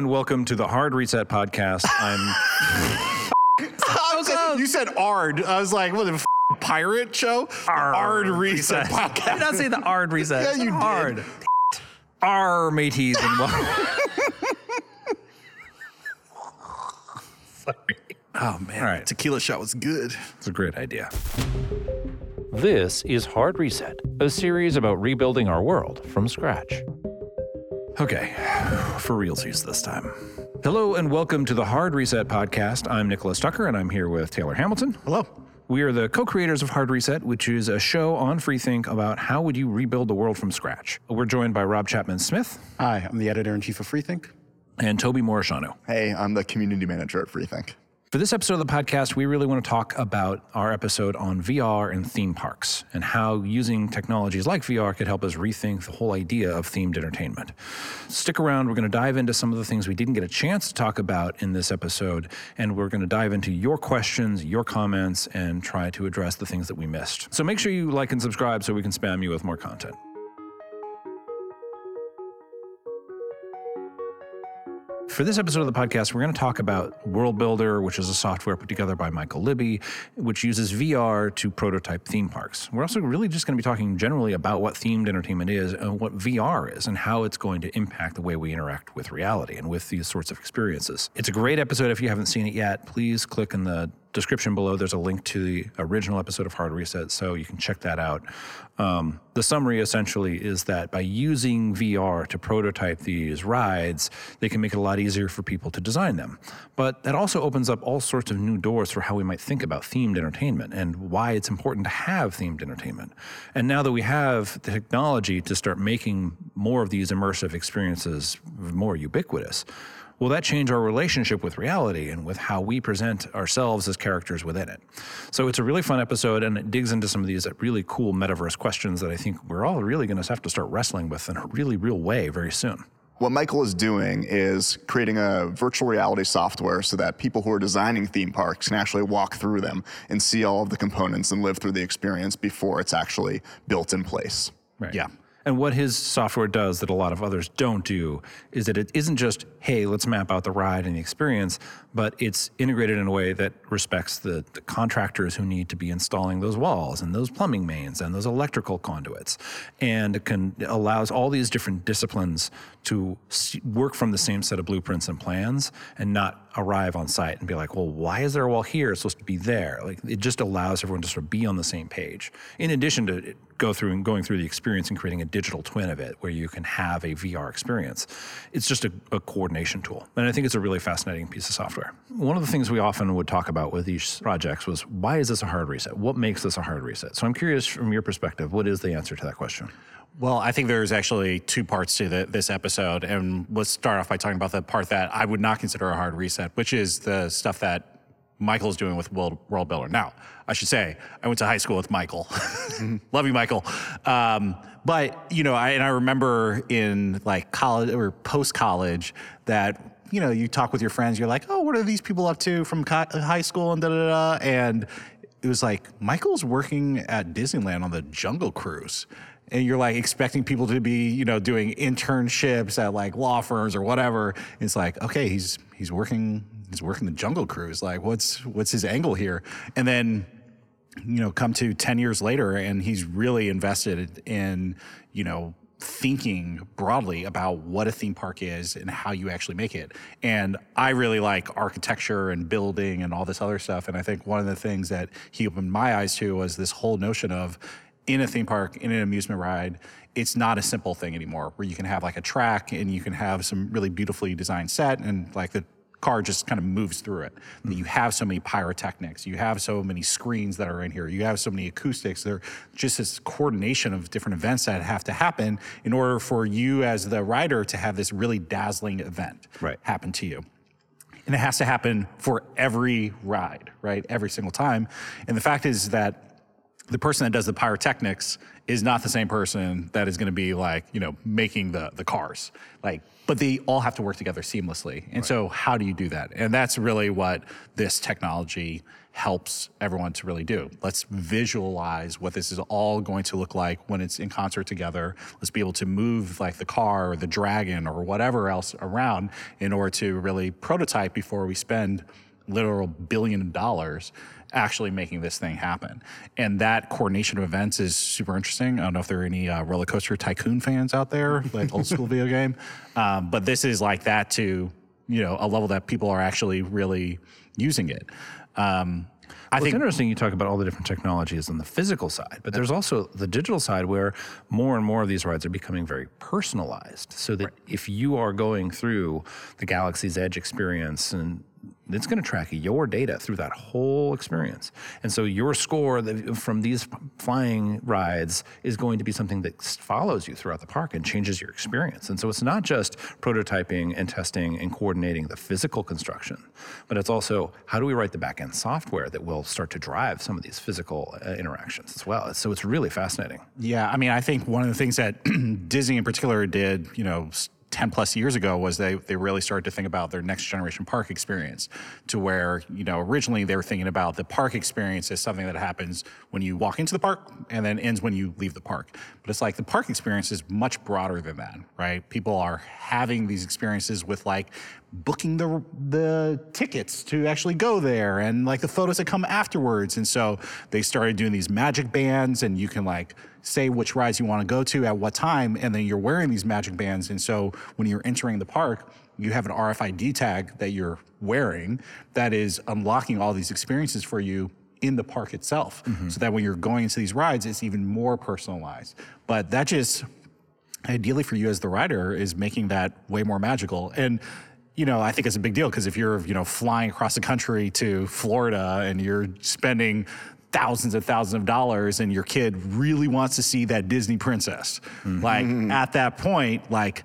and welcome to the Hard Reset Podcast. I'm I said- you said Ard. I was like, what, the f- pirate show? Ard Reset Did Podcast. not say the Ard Reset. Yeah, you did. Hard. R mateys and welcome. Sorry. Oh, man. All right. Tequila shot was good. It's a great idea. This is Hard Reset, a series about rebuilding our world from scratch. Okay, for realsies this time. Hello and welcome to the Hard Reset Podcast. I'm Nicholas Tucker and I'm here with Taylor Hamilton. Hello. We are the co-creators of Hard Reset, which is a show on Freethink about how would you rebuild the world from scratch. We're joined by Rob Chapman Smith Hi, I'm the editor in chief of Freethink. and Toby Morishano. Hey, I'm the community manager at Freethink. For this episode of the podcast, we really want to talk about our episode on VR and theme parks and how using technologies like VR could help us rethink the whole idea of themed entertainment. Stick around, we're going to dive into some of the things we didn't get a chance to talk about in this episode, and we're going to dive into your questions, your comments, and try to address the things that we missed. So make sure you like and subscribe so we can spam you with more content. For this episode of the podcast, we're going to talk about World Builder, which is a software put together by Michael Libby, which uses VR to prototype theme parks. We're also really just going to be talking generally about what themed entertainment is and what VR is and how it's going to impact the way we interact with reality and with these sorts of experiences. It's a great episode. If you haven't seen it yet, please click in the description below. There's a link to the original episode of Hard Reset, so you can check that out. Um, the summary essentially is that by using VR to prototype these rides, they can make it a lot easier for people to design them. But that also opens up all sorts of new doors for how we might think about themed entertainment and why it's important to have themed entertainment. And now that we have the technology to start making more of these immersive experiences more ubiquitous, will that change our relationship with reality and with how we present ourselves as characters within it? So it's a really fun episode and it digs into some of these uh, really cool metaverse questions that I think we're all really going to have to start wrestling with in a really real way very soon. What Michael is doing is creating a virtual reality software so that people who are designing theme parks can actually walk through them and see all of the components and live through the experience before it's actually built in place. Right. Yeah. And what his software does that a lot of others don't do is that it isn't just, hey, let's map out the ride and the experience, but it's integrated in a way that respects the, the contractors who need to be installing those walls and those plumbing mains and those electrical conduits. And can allows all these different disciplines to work from the same set of blueprints and plans and not arrive on site and be like, well, why is there a wall here? It's supposed to be there. Like it just allows everyone to sort of be on the same page. In addition to go through and going through the experience and creating a digital twin of it where you can have a VR experience. It's just a, a coordination tool. And I think it's a really fascinating piece of software. One of the things we often would talk about with these projects was why is this a hard reset? What makes this a hard reset? So I'm curious from your perspective, what is the answer to that question? Well, I think there's actually two parts to the, this episode. And let's start off by talking about the part that I would not consider a hard reset, which is the stuff that Michael's doing with World, World Builder. Now, I should say, I went to high school with Michael. Love you, Michael. Um, but, you know, I, and I remember in like college or post college that, you know, you talk with your friends, you're like, oh, what are these people up to from high school and da da da. And it was like, Michael's working at Disneyland on the Jungle Cruise. And you're like expecting people to be, you know, doing internships at like law firms or whatever. It's like, okay, he's he's working he's working the Jungle Cruise. Like, what's what's his angle here? And then you know, come to 10 years later and he's really invested in, you know, thinking broadly about what a theme park is and how you actually make it. And I really like architecture and building and all this other stuff. And I think one of the things that he opened my eyes to was this whole notion of in a theme park, in an amusement ride, it's not a simple thing anymore where you can have like a track and you can have some really beautifully designed set and like the car just kind of moves through it. Hmm. You have so many pyrotechnics, you have so many screens that are in here, you have so many acoustics. There just this coordination of different events that have to happen in order for you as the rider to have this really dazzling event Right. happen to you. And it has to happen for every ride, right? Every single time. And the fact is that the person that does the pyrotechnics is not the same person that is going to be like you know making the the cars. Like but they all have to work together seamlessly. And so how do you do that? And that's really what this technology helps everyone to really do. Let's visualize what this is all going to look like when it's in concert together. Let's be able to move like the car or the dragon or whatever else around in order to really prototype before we spend literal billion dollars actually making this thing happen. And that coordination of events is super interesting. I don't know if there are any uh, roller coaster tycoon fans out there, like old school video game, um, but this is like that to you know a level that people are actually really using it. Um, I Well, think it's interesting you talk about all the different technologies on the physical side, but there's also the digital side where more and more of these rides are becoming very personalized. So that if you are going through the Galaxy's Edge experience and it's going to track your data through that whole experience. And so your score from these flying rides is going to be something that follows you throughout the park and changes your experience. And so it's not just prototyping and testing and coordinating the physical construction, but it's also how do we write the back end software that will start to drive some of these physical uh, interactions as well. So it's really fascinating. Yeah, I mean, I think one of the things that Disney in particular did, you know, 10 plus years ago was they, they really started to think about their next generation park experience to where, you know, originally they were thinking about the park experience as something that happens when you walk into the park and then ends when you leave the park. But it's like the park experience is much broader than that, right? People are having these experiences with like booking the the tickets to actually go there and like the photos that come afterwards. And so they started doing these magic bands and you can like say which rides you want to go to at what time and then you're wearing these magic bands. And so when you're entering the park you have an RFID tag that you're wearing that is unlocking all these experiences for you in the park itself. Mm-hmm. So that when you're going into these rides it's even more personalized. But that just ideally for you as the rider is making that way more magical. And you know i think it's a big deal because if you're you know flying across the country to florida and you're spending thousands and thousands of dollars and your kid really wants to see that disney princess. Mm-hmm. Like at that point like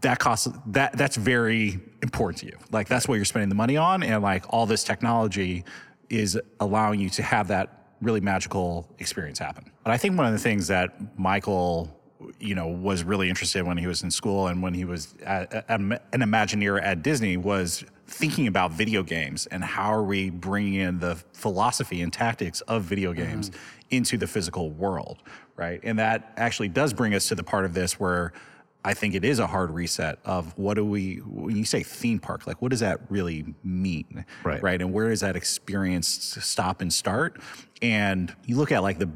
that costs that that's very important to you. Like that's what you're spending the money on and like all this technology is allowing you to have that really magical experience happen. But i think one of the things that michael you know was really interested when he was in school and when he was at, at- an Imagineer at Disney was thinking about video games and how are we bringing in the philosophy and tactics of video mm-hmm. games into the physical world, right? And that actually does bring us to the part of this where I think it is a hard reset of what do we when you say theme park, like what does that really mean, Right. Right, and where does that experience stop and start? And you look at like the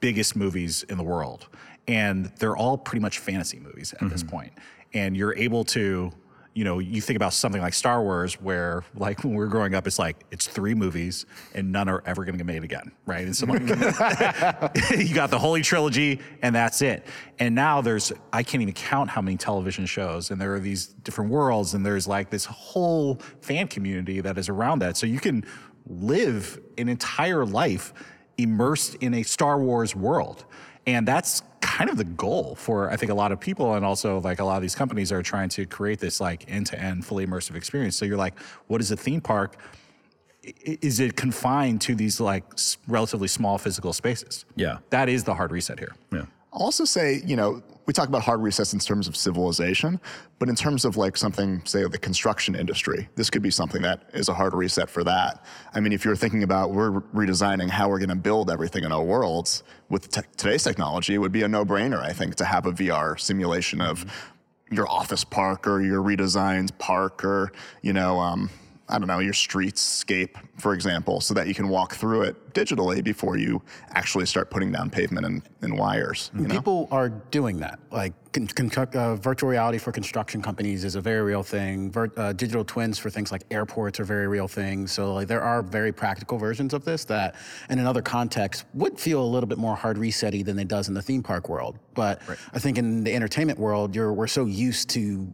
biggest movies in the world and they're all pretty much fantasy movies at this point. point. And you're able to you know you think about something like star wars where like when we were growing up it's like it's three movies and none are ever going to get made again right? And so like you got the holy trilogy and that's it. And now there's i can't even count how many television shows and there are these different worlds and there's like this whole fan community that is around that. So you can live an entire life immersed in a star wars world and that's kind of the goal for I think a lot of people and also like a lot of these companies are trying to create this like end-to-end fully immersive experience. So you're like, what is a theme park? Is it confined to these like relatively small physical spaces? Yeah. That is the hard reset here. Yeah. I'll also say, you know, we talk about hard resets in terms of civilization, but in terms of like something, say, the construction industry, this could be something that is a hard reset for that. I mean, if you're thinking about we're redesigning how we're going to build everything in our worlds with te- today's technology, it would be a no-brainer, I think, to have a VR simulation of your office park or your redesigned park or you know. Um, I don't know, your streetscape, for example, so that you can walk through it digitally before you actually start putting down pavement and, and wires. You know? People are doing that. Like con- con- uh, virtual reality for construction companies is a very real thing. Vir- uh, digital twins for things like airports are very real things. So like there are very practical versions of this that, in another context, would feel a little bit more hard resetty than it does in the theme park world. But I think in the entertainment world, you're we're so used to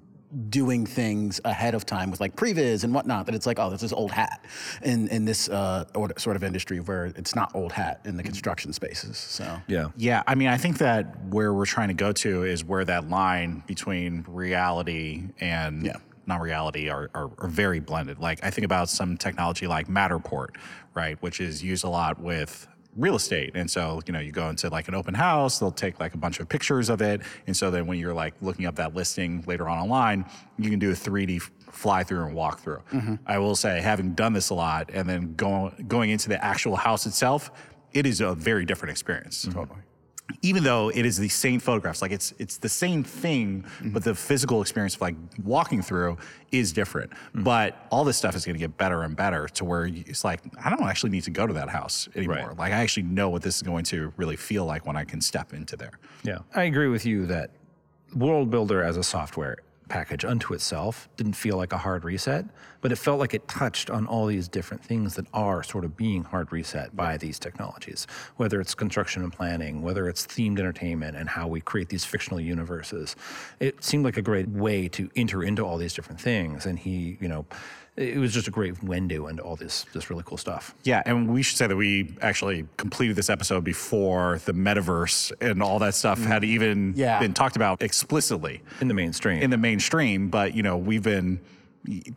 doing things ahead of time with like previs and whatnot that it's like oh this is old hat in in this uh, or- sort of industry where it's not old hat in the construction spaces so Yeah. Yeah, I mean, I think that where we're trying to go to is where that line between reality and Yeah. non-reality are, are, are very blended. Like I think about some technology like Matterport, right, which is used a lot with real estate. And so, you know, you go into like an open house, they'll take like a bunch of pictures of it. And so then when you're like looking up that listing later on online, you can do a 3D fly through and walk through. Mm-hmm. I will say, having done this a lot and then going going into the actual house itself, it is a very different experience. Mm-hmm. Totally. Even though it is the same photographs, like it's it's the same thing, mm-hmm. but the physical experience of like walking through is different. Mm. But all this stuff is going to get better and better to where it's like I don't actually need to go to that house anymore. Right. Like I actually know what this is going to really feel like when I can step into there. Yeah. I agree with you that World Builder as a software package unto itself didn't feel like a hard reset, but it felt like it touched on all these different things that are sort of being hard reset by these technologies, whether it's construction and planning, whether it's themed entertainment and how we create these fictional universes. It seemed like a great way to enter into all these different things. And he, you know, it was just a great window into all this this really cool stuff. Yeah, and we should say that we actually completed this episode before the metaverse and all that stuff had mm-hmm. even Yeah. been talked about explicitly In the mainstream. in the mainstream. But you know, we've been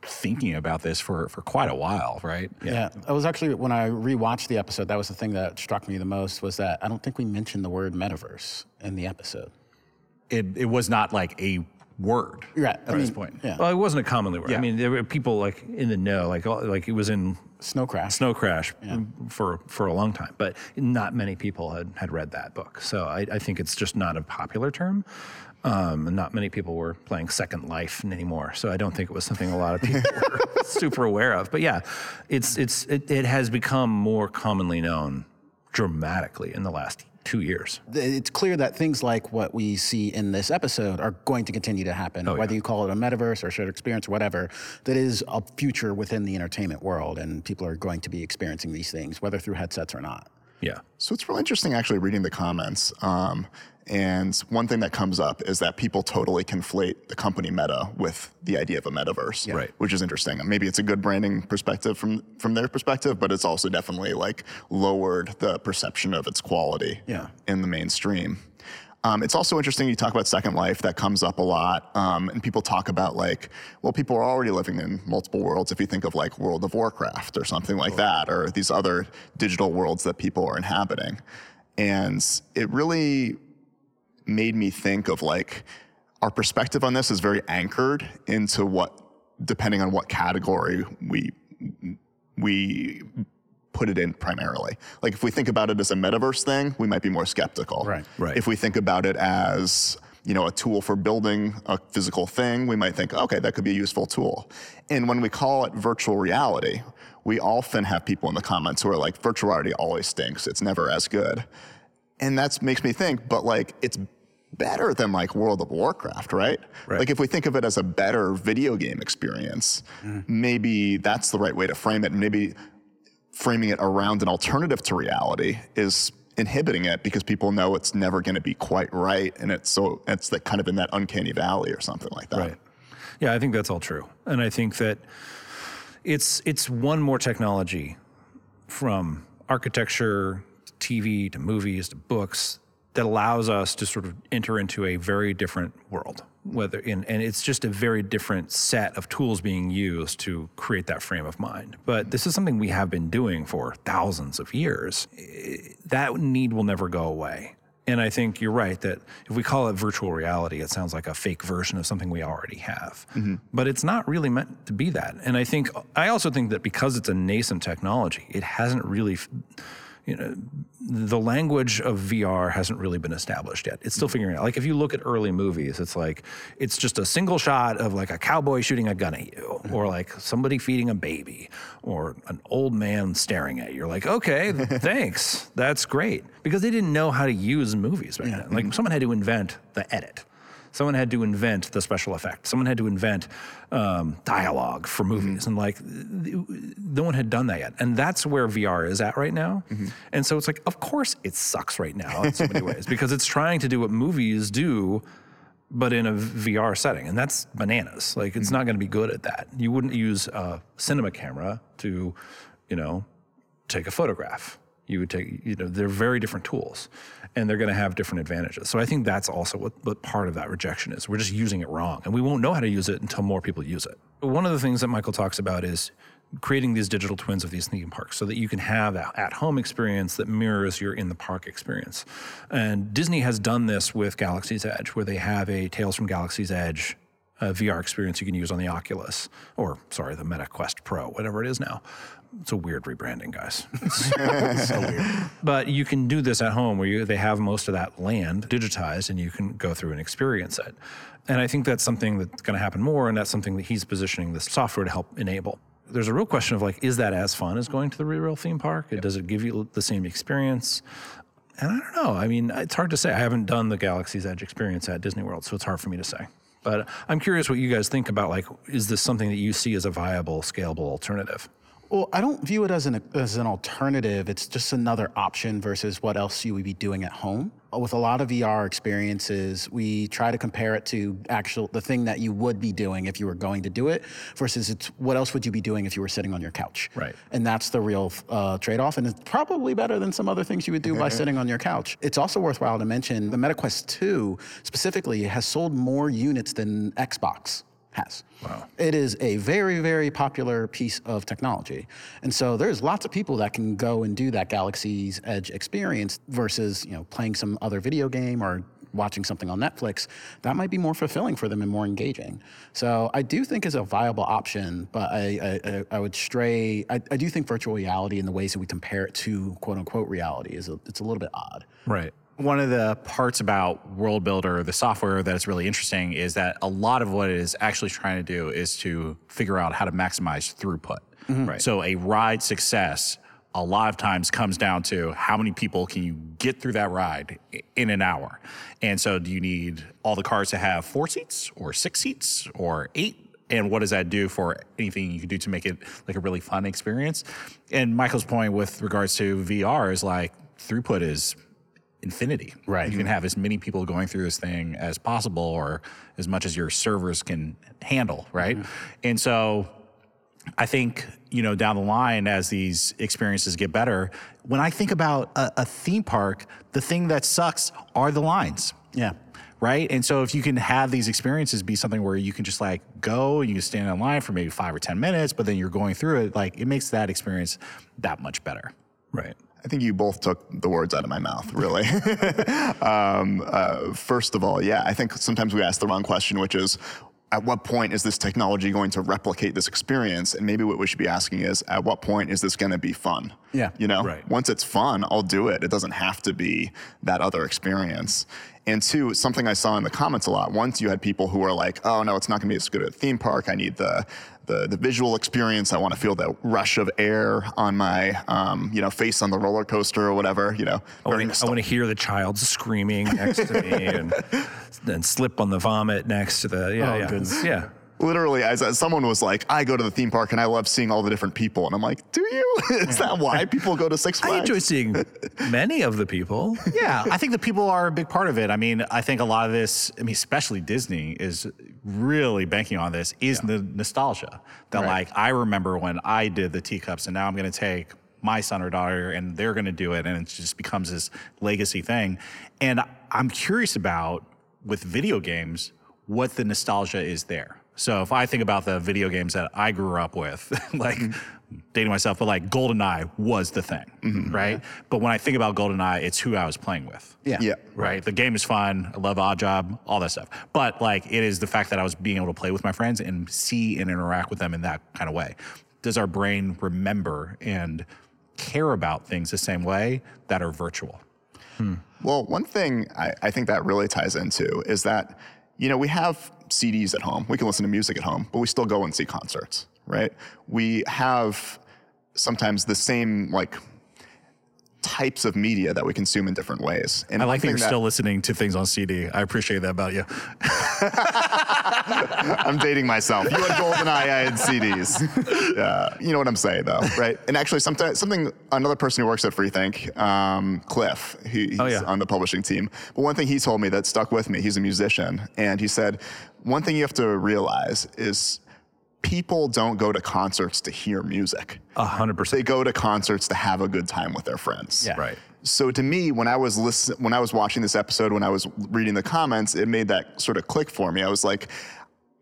thinking about this for for quite a while, right? Yeah. It was actually when I rewatched the episode, that was the thing that struck me the most was that I don't think we mentioned the word metaverse in the episode. It it was not like a word Right. at this point. Yeah. well, it wasn't a commonly word. I mean, there were people like in the know, like like it was in Snow crash. Snow Crash for for a long time, but not many people had, had read that book. So I, I think it's just not a popular term. Um, and not many people were playing Second Life anymore. So I don't think it was something a lot of people were super aware of. But yeah, it's it's it, it has become more commonly known dramatically in the last two years. it's clear that things like what we see in this episode are going to continue to happen, oh, whether you call it a metaverse or shared experience or whatever. That is a future within the entertainment world, and people are going to be experiencing these things, whether through headsets or not. Yeah. So it's really interesting actually reading the comments. Um, and one thing that comes up is that people totally conflate the company Meta with the idea of a metaverse, Right. Which is interesting. Maybe it's a good branding perspective from from their perspective, but it's also definitely like lowered the perception of its quality Yeah. in the mainstream. Um, it's also interesting you talk about Second Life. That comes up a lot, um, and people talk about like, well, people are already living in multiple worlds. If you think of like World of Warcraft or something like that, or these other digital worlds that people are inhabiting, and it really made me think of like our perspective on this is very anchored into what, depending on what category we we put it in primarily. Like if we think about it as a metaverse thing, we might be more skeptical. Right. Right. If we think about it as you know a tool for building a physical thing, we might think, okay, that could be a useful tool. And when we call it virtual reality, we often have people in the comments who are like, virtual reality always stinks. It's never as good. And that makes me think, but like it's better than like World of Warcraft, right? Right. Like if we think of it as a better video game experience, mm. maybe that's the right way to frame it. And maybe framing it around an alternative to reality is inhibiting it because people know it's never going to be quite right and it's so it's like kind of in that uncanny valley or something like that. Right. Yeah, I think that's all true, and I think that it's it's one more technology from architecture, to TV, to movies, to books that allows us to sort of enter into a very different world. Whether in and it's just a very different set of tools being used to create that frame of mind. But this is something we have been doing for thousands of years. That need will never go away. And I think you're right that if we call it virtual reality, it sounds like a fake version of something we already have. Mm-hmm. But it's not really meant to be that. And I think, I also think that because it's a nascent technology, it hasn't really, f- you know, the language of VR hasn't really been established yet. It's still figuring out. Like if you look at early movies, it's like, it's just a single shot of like a cowboy shooting a gun at you, mm-hmm. or like somebody feeding a baby, or an old man staring at you. You're like, okay, thanks. That's great. Because they didn't know how to use movies back then. Like mm-hmm. someone had to invent the edit. Someone had to invent the special effect. Someone had to invent um, dialogue for movies, mm-hmm. and like no one had done that yet. And that's where VR is at right now. Mm-hmm. And so it's like, of course, it sucks right now in so many ways because it's trying to do what movies do, but in a VR setting, and that's bananas. Like it's mm-hmm. not going to be good at that. You wouldn't use a cinema camera to, you know, take a photograph. You would take, you know, they're very different tools and they're going to have different advantages. So I think that's also what, what part of that rejection is. We're just using it wrong and we won't know how to use it until more people use it. One of the things that Michael talks about is creating these digital twins of these theme parks so that you can have that at home experience that mirrors your in the park experience. And Disney has done this with Galaxy's Edge, where they have a Tales from Galaxy's Edge uh, VR experience you can use on the Oculus, or sorry, the Meta Quest Pro, whatever it is now. It's a weird rebranding, guys. It's so weird. But you can do this at home where you, they have most of that land digitized and you can go through and experience it. And I think that's something that's going to happen more, and that's something that he's positioning this software to help enable. There's a real question of like, is that as fun as going to the real theme park? Does it give you the same experience? And I don't know. I mean, it's hard to say. I haven't done the Galaxy's Edge experience at Disney World, so it's hard for me to say. But I'm curious what you guys think about like, is this something that you see as a viable, scalable alternative? Well, I don't view it as an as an alternative. It's just another option versus what else you would be doing at home. With a lot of VR experiences, we try to compare it to actual the thing that you would be doing if you were going to do it, versus it's what else would you be doing if you were sitting on your couch. Right. And that's the real uh, trade-off, and it's probably better than some other things you would do by sitting on your couch. It's also worthwhile to mention the MetaQuest 2 specifically has sold more units than Xbox has. Wow. It is a very, very popular piece of technology. And so there's lots of people that can go and do that Galaxy's Edge experience versus, you know, playing some other video game or watching something on Netflix. That might be more fulfilling for them and more engaging. So I do think it's a viable option, but I, I, I would stray, I, I do think virtual reality and the ways that we compare it to quote unquote reality is a, it's a little bit odd. Right. One of the parts about World Builder, the software that's really interesting, is that a lot of what it is actually trying to do is to figure out how to maximize throughput. Mm-hmm. Right. So a ride success a lot of times comes down to how many people can you get through that ride in an hour. And so do you need all the cars to have four seats or six seats or eight? And what does that do for anything you can do to make it like a really fun experience? And Michael's point with regards to VR is like throughput is infinity. Right. You can have as many people going through this thing as possible or as much as your servers can handle, right? Mm-hmm. And so I think, you know, down the line as these experiences get better, when I think about a, a theme park, the thing that sucks are the lines. Yeah. Right. And so if you can have these experiences be something where you can just like go and you can stand in line for maybe five or 10 minutes, but then you're going through it, like it makes that experience that much better. Right. I think you both took the words out of my mouth, really. um, uh, first of all, yeah, I think sometimes we ask the wrong question, which is, at what point is this technology going to replicate this experience? And maybe what we should be asking is, at what point is this going to be fun? Yeah. You know, Right. once it's fun, I'll do it. It doesn't have to be that other experience. And two, something I saw in the comments a lot. Once you had people who were like, "Oh no, it's not going to be as good at a theme park. I need the the, the visual experience. I want to feel the rush of air on my um, you know face on the roller coaster or whatever. You know, I want, to, I want to hear the child screaming next to me and then slip on the vomit next to the yeah Oh, yeah goodness. yeah. Literally as, as someone was like, I go to the theme park and I love seeing all the different people, and I'm like, do you? Is that why people go to Six Flags? I enjoy seeing many of the people. Yeah, I think the people are a big part of it. I mean, I think a lot of this, I mean, especially Disney is really banking on this is the nostalgia. That like I remember when I did the teacups and now I'm going to take my son or daughter and they're going to do it and it just becomes this legacy thing. And I'm curious about with video games what the nostalgia is there. So if I think about the video games that I grew up with, like mm-hmm. dating myself, but like GoldenEye was the thing, mm-hmm. right? But when I think about GoldenEye, it's who I was playing with. Yeah. Yeah. Right. The game is fun. I love Odd Job, all that stuff. But like it is the fact that I was being able to play with my friends and see and interact with them in that kind of way. Does our brain remember and care about things the same way that are virtual? Hmm. Well, one thing I, I think that really ties into is that, you know, we have CDs at home, we can listen to music at home, but we still go and see concerts, right? We have sometimes the same, like, types of media that we consume in different ways. And I like that you're still listening to things on CD. I appreciate that about you. I'm dating myself. You had GoldenEye, I had CDs. Yeah, you know what I'm saying, though, right? And actually, sometimes something another person who works at FreeThink, um, Cliff, he, he's Oh, yeah. on the publishing team. But one thing he told me that stuck with me. He's a musician, and he said one thing you have to realize is people don't go to concerts to hear music. A hundred percent. They go to concerts to have a good time with their friends. Yeah. Right. So to me, when I was listen, when I was watching this episode, when I was reading the comments, it made that sort of click for me. I was like,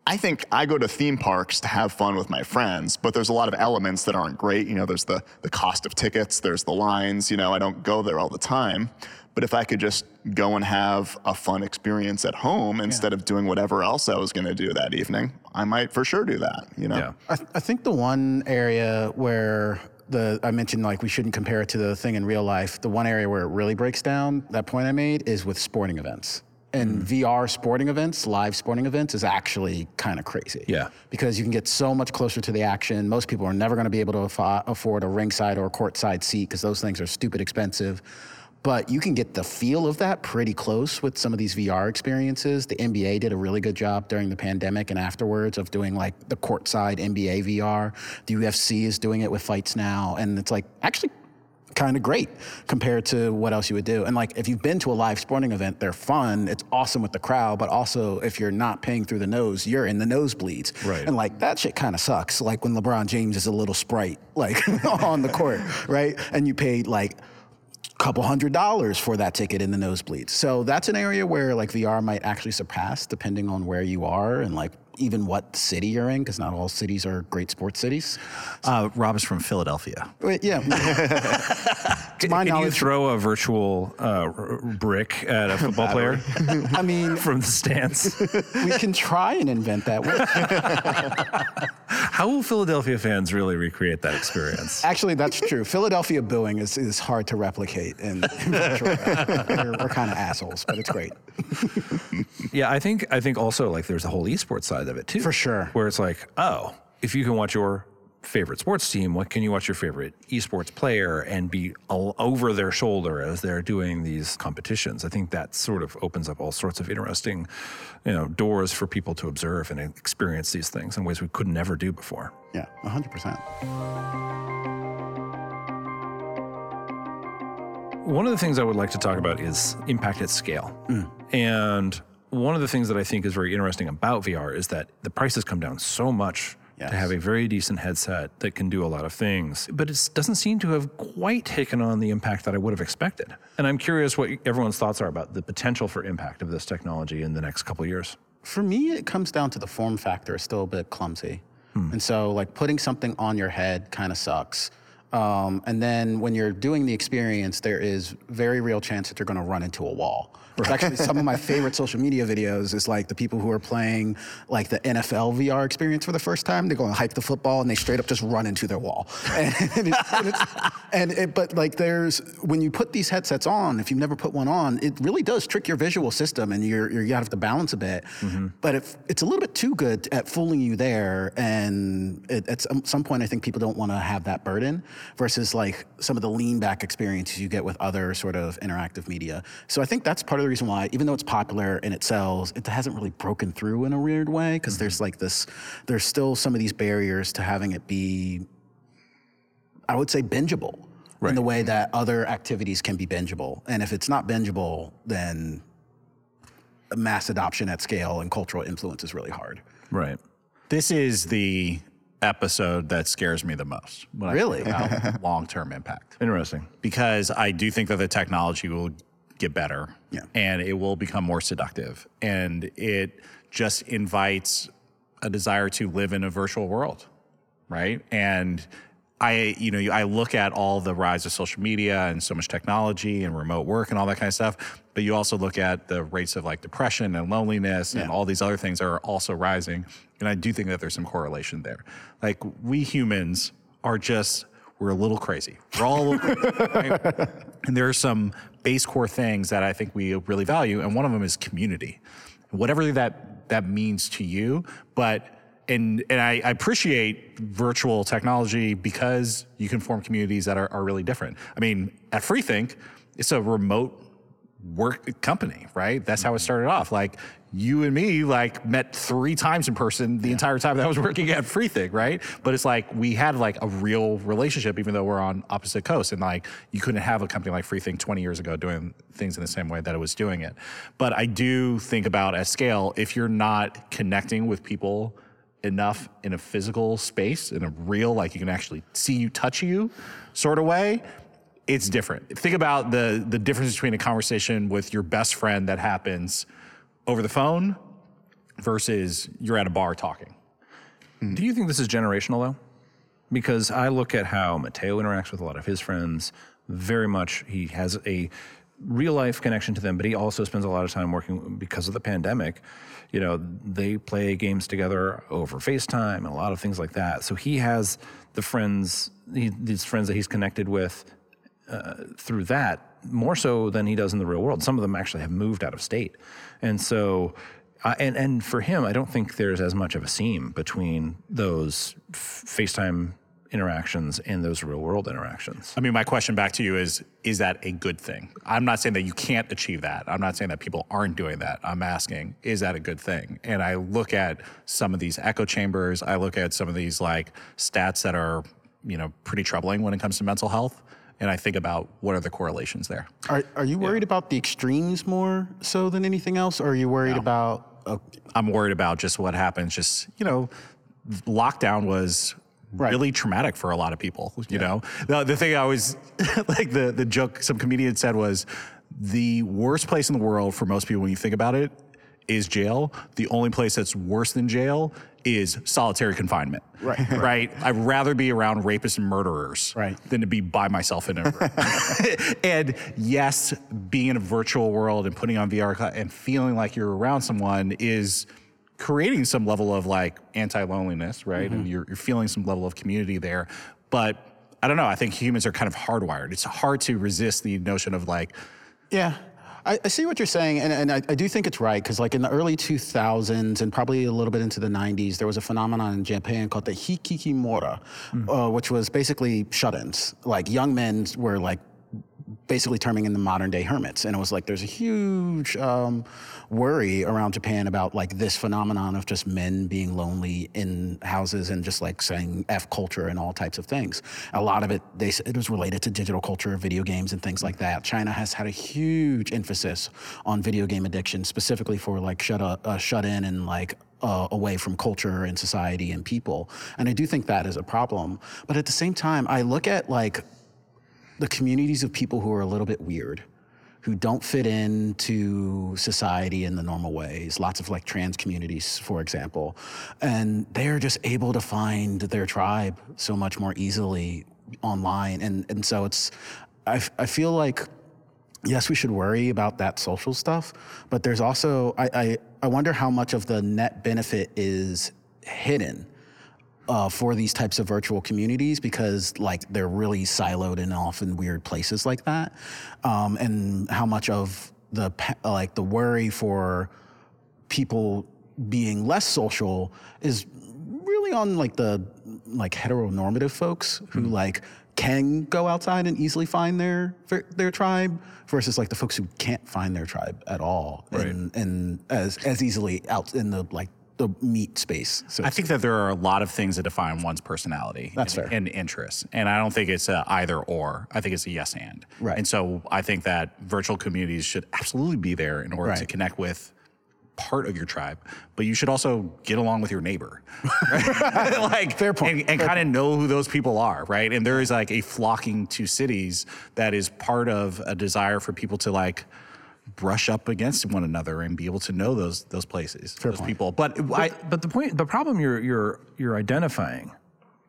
I think I go to theme parks to have fun with my friends, but there's a lot of elements that aren't great. You know, there's the the cost of tickets, there's the lines. You know, I don't go there all the time. But if I could just go and have a fun experience at home instead of doing whatever else I was going to do that evening, I might for sure do that. You know. Yeah. I, I think the one area where the I mentioned like we shouldn't compare it to the thing in real life. The one area where it really breaks down that point I made is with sporting events. And mm. VR sporting events, live sporting events, is actually kind of crazy. Yeah. Because you can get so much closer to the action. Most people are never going to be able to affo- afford a ringside or a courtside seat because those things are stupid expensive. But you can get the feel of that pretty close with some of these VR experiences. The NBA did a really good job during the pandemic and afterwards of doing like the courtside NBA VR. The UFC is doing it with fights now. And it's like actually kind of great compared to what else you would do. And like if you've been to a live sporting event, they're fun. It's awesome with the crowd, but also if you're not paying through the nose, you're in the nosebleeds. Right. And like that shit kind of sucks. Like when LeBron James is a little sprite like on the court, right? And you paid like couple hundred dollars for that ticket in the nosebleeds. So that's an area where like VR might actually surpass depending on where you are and like even what city you're in, because not all cities are great sports cities. Uh, Rob is from Philadelphia. But yeah. to my Can you knowledge, throw a virtual uh, brick at a football player I mean, from the stands? we can try and invent that. How will Philadelphia fans really recreate that experience? Actually, that's true. Philadelphia booing is, is hard to replicate, and we're, we're kind of assholes, but it's great. Yeah, I think I think also like there's the whole esports side of it too. For sure. Where it's like, oh, if you can watch your favorite sports team, what can you watch your favorite esports player and be all over their shoulder as they're doing these competitions? I think that sort of opens up all sorts of interesting, you know, doors for people to observe and experience these things in ways we could never do before. Yeah, 100%. One of the things I would like to talk about is impact at scale. Mm. And one of the things that I think is very interesting about VR is that the prices come down so much Yes. to have a very decent headset that can do a lot of things, but it doesn't seem to have quite taken on the impact that I would have expected. And I'm curious what everyone's thoughts are about the potential for impact of this technology in the next couple of years. For me, it comes down to the form factor is still a bit clumsy. And so, like, putting something on your head kind of sucks. Um, and then when you're doing the experience, there is very real chance that you're going to run into a wall. It's actually some of my favorite social media videos is like the people who are playing like the NFL VR experience for the first time. They go and hike the football and they straight up just run into their wall. And, it's, and, it's, and it, but like there's when you put these headsets on, if you've never put one on, it really does trick your visual system and you're, you're you have to balance a bit. Mm-hmm. But if it's a little bit too good at fooling you there, and it, at some, some point, I think people don't want to have that burden versus like some of the lean back experiences you get with other sort of interactive media. So I think that's part of the reason why, even though it's popular and it sells, it hasn't really broken through in a weird way because there's mm-hmm. like this, there's still some of these barriers to having it be, I would say, bingeable in the way that other activities can be bingeable. And if it's not bingeable, then mass adoption at scale and cultural influence is really hard. Right. This is the episode that scares me the most. When Really? I think about long-term impact. Interesting. because I do think that the technology will get better Yeah. and it will become more seductive. And it just invites a desire to live in a virtual world, right? And I, you know, I look at all the rise of social media and so much technology and remote work and all that kind of stuff, but you also look at the rates of like depression and loneliness and all these other things are also rising. And I do think that there's some correlation there. Like we humans are just we're a little crazy. We're all right? and there are some base core things that I think we really value, and one of them is community. Whatever that that means to you, but and and I, I appreciate virtual technology because you can form communities that are, are really different. I mean, at Freethink, it's a remote work company, right? That's how it mm-hmm. started off. Like you and me, like met three times in person the entire time that I was working at Freethink, right? But it's like we had like a real relationship, even though we're on opposite coasts. And like you couldn't have a company like Freethink 20 years ago doing things in the same way that it was doing it. But I do think about at scale, if you're not connecting with people enough in a physical space, in a real, like you can actually see you, touch you sort of way, it's different. Think about the the difference between a conversation with your best friend that happens over the phone versus you're at a bar talking. Do you think this is generational though? Because I look at how Mateo interacts with a lot of his friends. Very much, he has a real life connection to them, but he also spends a lot of time working because of the pandemic. You know, they play games together over FaceTime and a lot of things like that. So he has the friends, he, these friends that he's connected with uh, through that more so than he does in the real world. Some of them actually have moved out of state, and so. Uh, and and for him, I don't think there's as much of a seam between those f- FaceTime interactions and those real world interactions. I mean, my question back to you is is that a good thing? I'm not saying that you can't achieve that. I'm not saying that people aren't doing that. I'm asking, is that a good thing? And I look at some of these echo chambers, I look at some of these like stats that are, you know, pretty troubling when it comes to mental health. And I think about what are the correlations there. Are, are you worried about the extremes more so than anything else? Or are you worried about, uh, I'm worried about just what happens. Just you know, lockdown was Right. really traumatic for a lot of people. You know, the, the thing I always like the the joke some comedian said was the worst place in the world for most people when you think about it is jail. The only place that's worse than jail is solitary confinement. Right. Right. I'd rather be around rapists and murderers Right. than to be by myself in a room. and yes, being in a virtual world and putting on VR and feeling like you're around someone is creating some level of like anti loneliness, right? Mm-hmm. And you're, you're feeling some level of community there. But I don't know. I think humans are kind of hardwired. It's hard to resist the notion of like, Yeah. I, I see what you're saying, and, and I, I do think it's right because, like, in the early 2000s and probably a little bit into the 90s, there was a phenomenon in Japan called the hikikomori, uh, which was basically shut-ins. Like, young men were like basically terming in the modern day hermits. And it was like there's a huge um, worry around Japan about like this phenomenon of just men being lonely in houses and just like saying F culture and all types of things. A lot of it, they, it was related to digital culture, video games, and things like that. China has had a huge emphasis on video game addiction, specifically for like shut, uh, uh, shut in and like uh, away from culture and society and people. And I do think that is a problem. But at the same time, I look at like the communities of people who are a little bit weird, who don't fit into society in the normal ways. Lots of like trans communities, for example, and they're just able to find their tribe so much more easily online. And and so it's, I, I feel like yes, we should worry about that social stuff, but there's also I, I, I wonder how much of the net benefit is hidden uh, for these types of virtual communities because like they're really siloed and often weird places like that, um, and how much of the like the worry for people being less social is really on like the like heteronormative folks who like can go outside and easily find their their tribe versus like the folks who can't find their tribe at all. And and as as easily out in the like the meat space. So I think that there are a lot of things that define one's personality That's and, fair. and interests. And I don't think it's a either or. I think it's a yes and. Right. And so I think that virtual communities should absolutely be there in order to connect with part of your tribe, but you should also get along with your neighbor. Right? like Fair point. And, and kind of know who those people are, right? And there is like a flocking to cities that is part of a desire for people to like brush up against one another and be able to know those those places, those point. people. But I, But the point, the problem you're you're you're identifying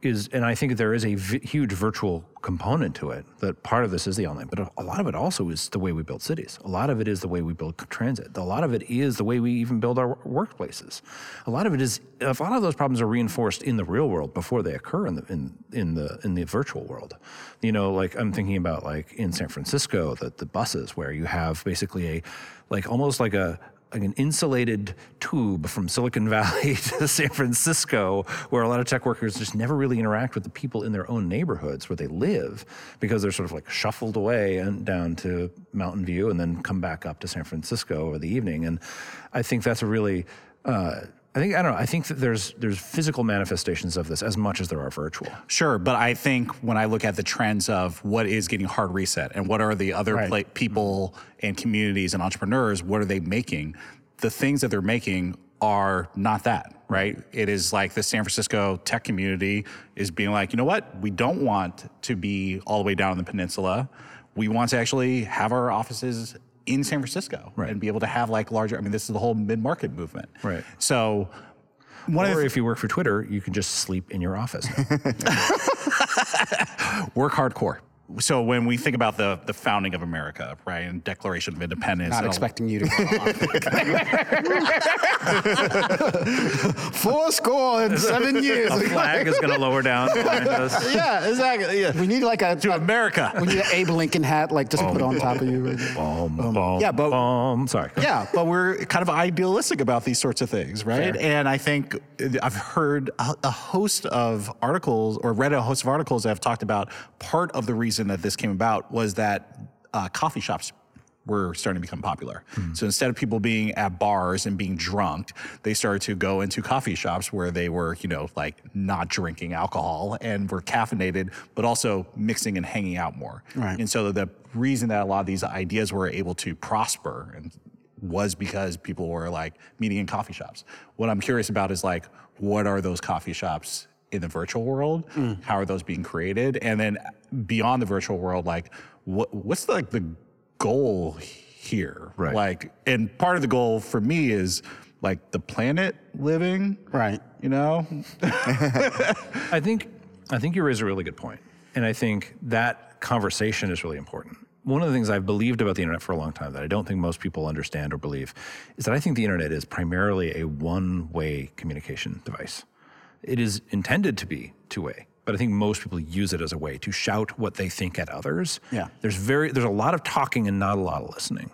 is, and I think there is a v- huge virtual component to it. That part of this is the online, but a, lot of it also is the way we build cities. A lot of it is the way we build transit. A lot of it is the way we even build our workplaces. A lot of it is. A lot of those problems are reinforced in the real world before they occur in the in, in the in the virtual world. You know, like I'm thinking about like in San Francisco, the the buses where you have basically a like almost like a like an insulated tube from Silicon Valley to San Francisco, where a lot of tech workers just never really interact with the people in their own neighborhoods where they live, because they're sort of like shuffled away and down to Mountain View and then come back up to San Francisco over the evening. And I think that's a really uh, I think I don't know. I think that there's there's physical manifestations of this as much as there are virtual. Sure, but I think when I look at the trends of what is getting hard reset and what are the other Right. pla- people and communities and entrepreneurs, what are they making? The things that they're making are not that, right? It is like the San Francisco tech community is being like, you know what? We don't want to be all the way down in the peninsula. We want to actually have our offices in San Francisco Right. and be able to have like larger. I mean, this is the whole mid-market movement. Right. So one Or if you work for Twitter, you can just sleep in your office. work hardcore. So when we think about the the founding of America, right, and Declaration of Independence, Not and all- expecting you to go on. Four score and seven years. A flag is going to lower down behind us. yeah, exactly. Yeah. We need like a, To America. we need an Abe Lincoln hat, like just put on top of you. Bum, um, bum, yeah, but- bum. Sorry. Yeah, but we're kind of idealistic about these sorts of things, right? And I think I've heard a, a host of articles or read a host of articles that have talked about part of the reason that this came about was that uh, coffee shops were starting to become popular. So instead of people being at bars and being drunk, they started to go into coffee shops where they were, you know, like not drinking alcohol and were caffeinated, but also mixing and hanging out more. Right. And so the reason that a lot of these ideas were able to prosper and was because people were like meeting in coffee shops. What I'm curious about is like, what are those coffee shops in the virtual world? Mm. How are those being created? And then beyond the virtual world, like, what what's like the goal here? Right. Like, and part of the goal for me is like the planet living. Right. You know. I think I think you raise a really good point, and I think that conversation is really important. One of the things I've believed about the internet for a long time that I don't think most people understand or believe is that I think the internet is primarily a one-way communication device. It is intended to be two-way, but I think most people use it as a way to shout what they think at others. Yeah. There's very there's a lot of talking and not a lot of listening.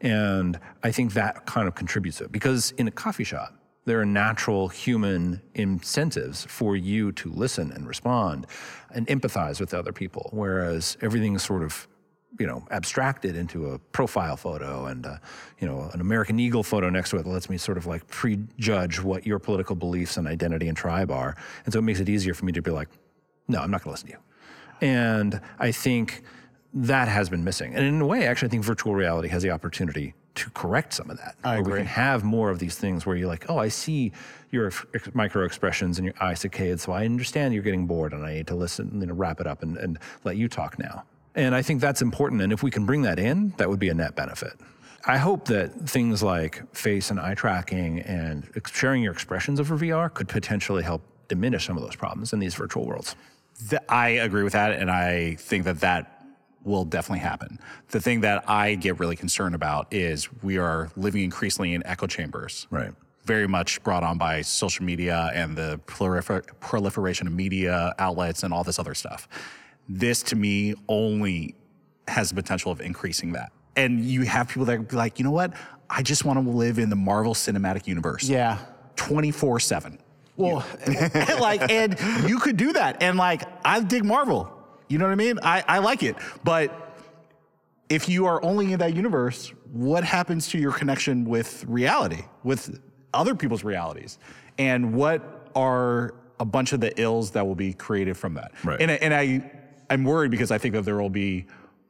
And I think that kind of contributes to it because in a coffee shop, there are natural human incentives for you to listen and respond and empathize with other people, whereas everything's sort of you know abstracted into a profile photo and uh, you know an American Eagle photo next to it that lets me sort of like prejudge what your political beliefs and identity and tribe are, and so it makes it easier for me to be like, no, I'm not going to listen to you. And I think that has been missing. And in a way, actually, I think virtual reality has the opportunity to correct some of that. I where We can have more of these things where you're like, oh, I see your ex- micro expressions and your eye saccades, so I understand you're getting bored and I need to listen, you know, wrap it up and, and let you talk now. And I think that's important. And if we can bring that in, that would be a net benefit. I hope that things like face and eye tracking and sharing your expressions over VR could potentially help diminish some of those problems in these virtual worlds. Th- I agree with that, and I think that that will definitely happen. The thing that I get really concerned about is we are living increasingly in echo chambers. Right. Very much brought on by social media and the prolifer- proliferation of media outlets and all this other stuff. This to me only has the potential of increasing that. And you have people that be like, you know what? I just want to live in the Marvel Cinematic Universe. Yeah. 24 7. Well, like, and you could do that. And like, I dig Marvel. You know what I mean? I, I like it. But if you are only in that universe, what happens to your connection with reality, with other people's realities? And what are a bunch of the ills that will be created from that? Right. And, and I, I'm worried because I think that there will be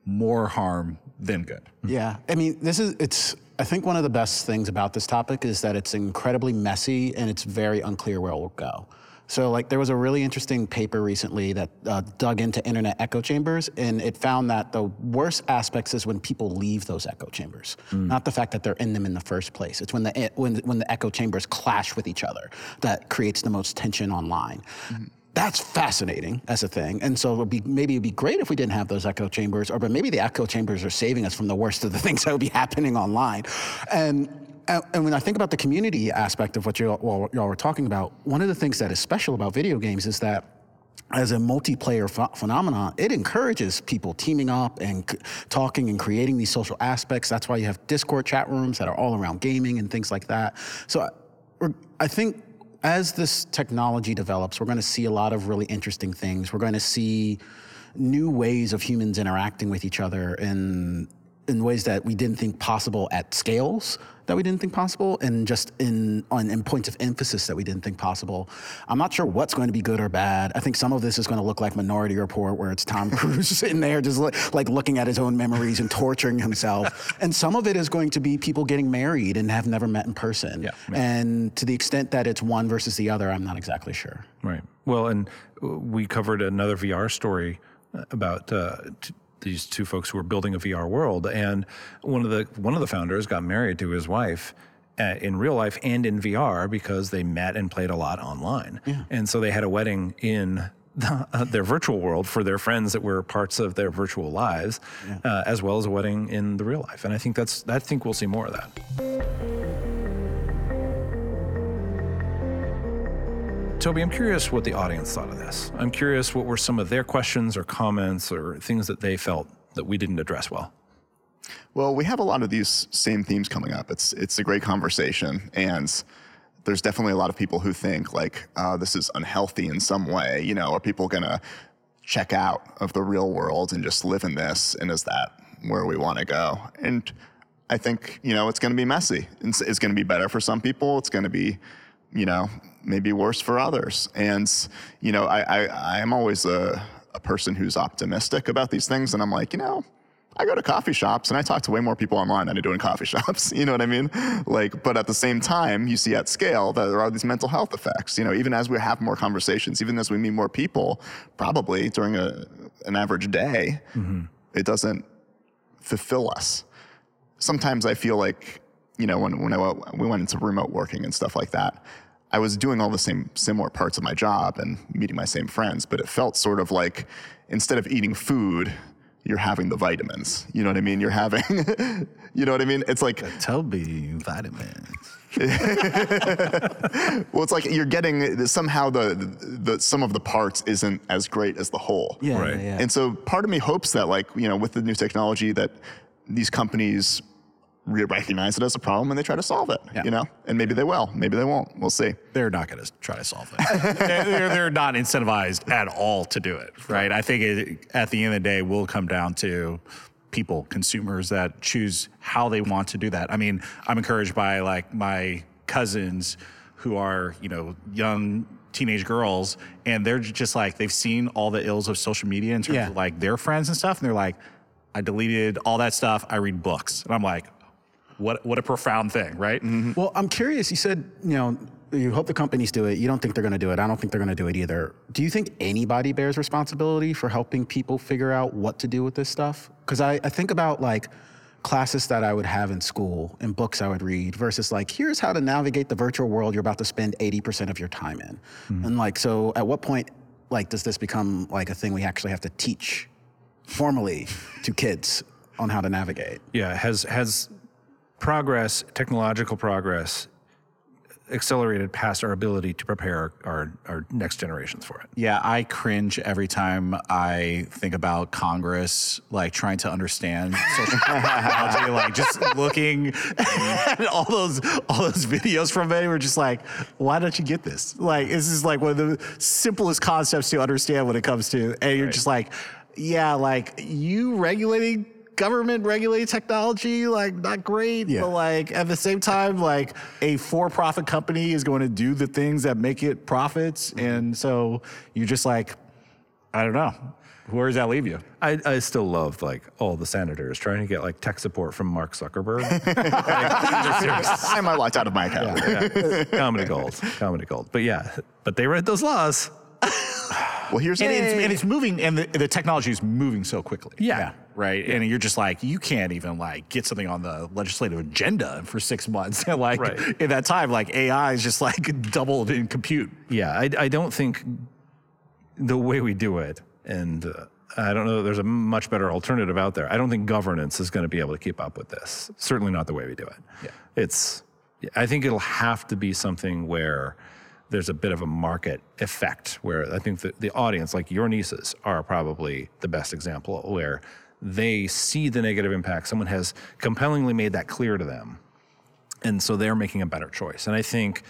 more harm than good. Yeah, I mean, this is it's. I think one of the best things about this topic is that it's incredibly messy and it's very unclear where it will go. So, like, there was a really interesting paper recently that uh, dug into internet echo chambers, and it found that the worst aspects is when people leave those echo chambers, not the fact that they're in them in the first place. It's when the when when the echo chambers clash with each other that creates the most tension online. That's fascinating as a thing, and so it'd be, maybe it'd be great if we didn't have those echo chambers, or but maybe the echo chambers are saving us from the worst of the things that would be happening online. And and and when I think about the community aspect of what you all y'all were talking about, one of the things that is special about video games is that as a multiplayer ph- phenomenon, it encourages people teaming up and c- talking and creating these social aspects. That's why you have Discord chat rooms that are all around gaming and things like that. So I- I think as this technology develops, we're going to see a lot of really interesting things. We're going to see new ways of humans interacting with each other in in ways that we didn't think possible at scales that we didn't think possible and just in on in points of emphasis that we didn't think possible. I'm not sure what's going to be good or bad. I think some of this is going to look like Minority Report where it's Tom Cruise sitting there just li- like looking at his own memories and torturing himself. and some of it is going to be people getting married and have never met in person. Yeah. And to the extent that it's one versus the other, I'm not exactly sure. Right. Well, and uh, we covered another VR story about uh, t- these two folks who were building a VR world, and one of the one of the founders got married to his wife. Uh, in real life and in VR because they met and played a lot online. And so they had a wedding in the, uh, their virtual world for their friends that were parts of their virtual lives, uh, as well as a wedding in the real life. And I think that's I think we'll see more of that. Toby, I'm curious what the audience thought of this. I'm curious what were some of their questions or comments or things that they felt that we didn't address well. Well, we have a lot of these same themes coming up. It's it's a great conversation, and there's definitely a lot of people who think like uh, this is unhealthy in some way. You know, are people gonna check out of the real world and just live in this? And is that where we want to go? And I think you know it's going to be messy. It's, it's going to be better for some people. It's going to be, you know, maybe worse for others. And you know, I I, I am always a a person who's optimistic about these things, and I'm like, you know. I go to coffee shops and I talk to way more people online than I do in coffee shops. You know what I mean? Like, but at the same time, you see at scale that there are these mental health effects. You know, even as we have more conversations, even as we meet more people, probably during a, an average day, mm-hmm. it doesn't fulfill us. Sometimes I feel like, you know, when, when I, we went into remote working and stuff like that, I was doing all the same similar parts of my job and meeting my same friends, but it felt sort of like instead of eating food, you're having the vitamins. You know what I mean? You're having, you know what I mean? It's like, Toby vitamins. well, it's like you're getting somehow the, the some of the parts isn't as great as the whole. Yeah, Right. yeah, yeah. And so part of me hopes that like, you know, with the new technology that these companies re- recognize it as a problem and they try to solve it, you know? And maybe they will, maybe they won't. We'll see. they're not going to try to solve it. they're, they're- they're not incentivized at all to do it, right? I think it, at the end of the day, will come down to people, consumers that choose how they want to do that. I mean, I'm encouraged by like my cousins who are, you know, young teenage girls, and they're just like they've seen all the ills of social media in terms Yeah. of like their friends and stuff, and they're like, I deleted all that stuff. I read books, and I'm like, what what a profound thing, right? Mm-hmm. Well, I'm curious. You said, you know, you hope the companies do it. You don't think they're going to do it. I don't think they're going to do it either. Do you think anybody bears responsibility for helping people figure out what to do with this stuff? Because I, I think about like classes that I would have in school and books I would read versus like, here's how to navigate the virtual world you're about to spend 80% of your time in. Mm-hmm. And like, so at what point, like, does this become like a thing we actually have to teach formally to kids on how to navigate? Yeah, has has progress, technological progress, accelerated past our ability to prepare our, our next generations for it. Yeah, I cringe every time I think about Congress, like trying to understand social technology, like just looking at all those all those videos from it. We're just like, why don't you get this? Like, this is like one of the simplest concepts to understand when it comes to, and you're just like, yeah, like you regulating government regulated technology, like not great, Yeah. but like at the same time, like a for-profit company is going to do the things that make it profits, mm-hmm. and so you're just like, I don't know, where does that leave you? I, I still love like all the senators trying to get like tech support from Mark Zuckerberg. Why am I locked out of my account? comedy gold, comedy gold. But yeah, but they read those laws. Well, here's And it's, and it's moving, and the, the technology is moving so quickly. Yeah. Right. And you're just like, you can't even like get something on the legislative agenda for six months. And like Right. in that time, like AI is just like doubled in compute. Yeah, I, I don't think the way we do it, and uh, I don't know that there's a much better alternative out there. I don't think governance is going to be able to keep up with this. Certainly not the way we do it. Yeah. It's, I think it'll have to be something where there's a bit of a market effect where I think that the audience, like your nieces, are probably the best example where they see the negative impact. Someone has compellingly made that clear to them. And so they're making a better choice. And I think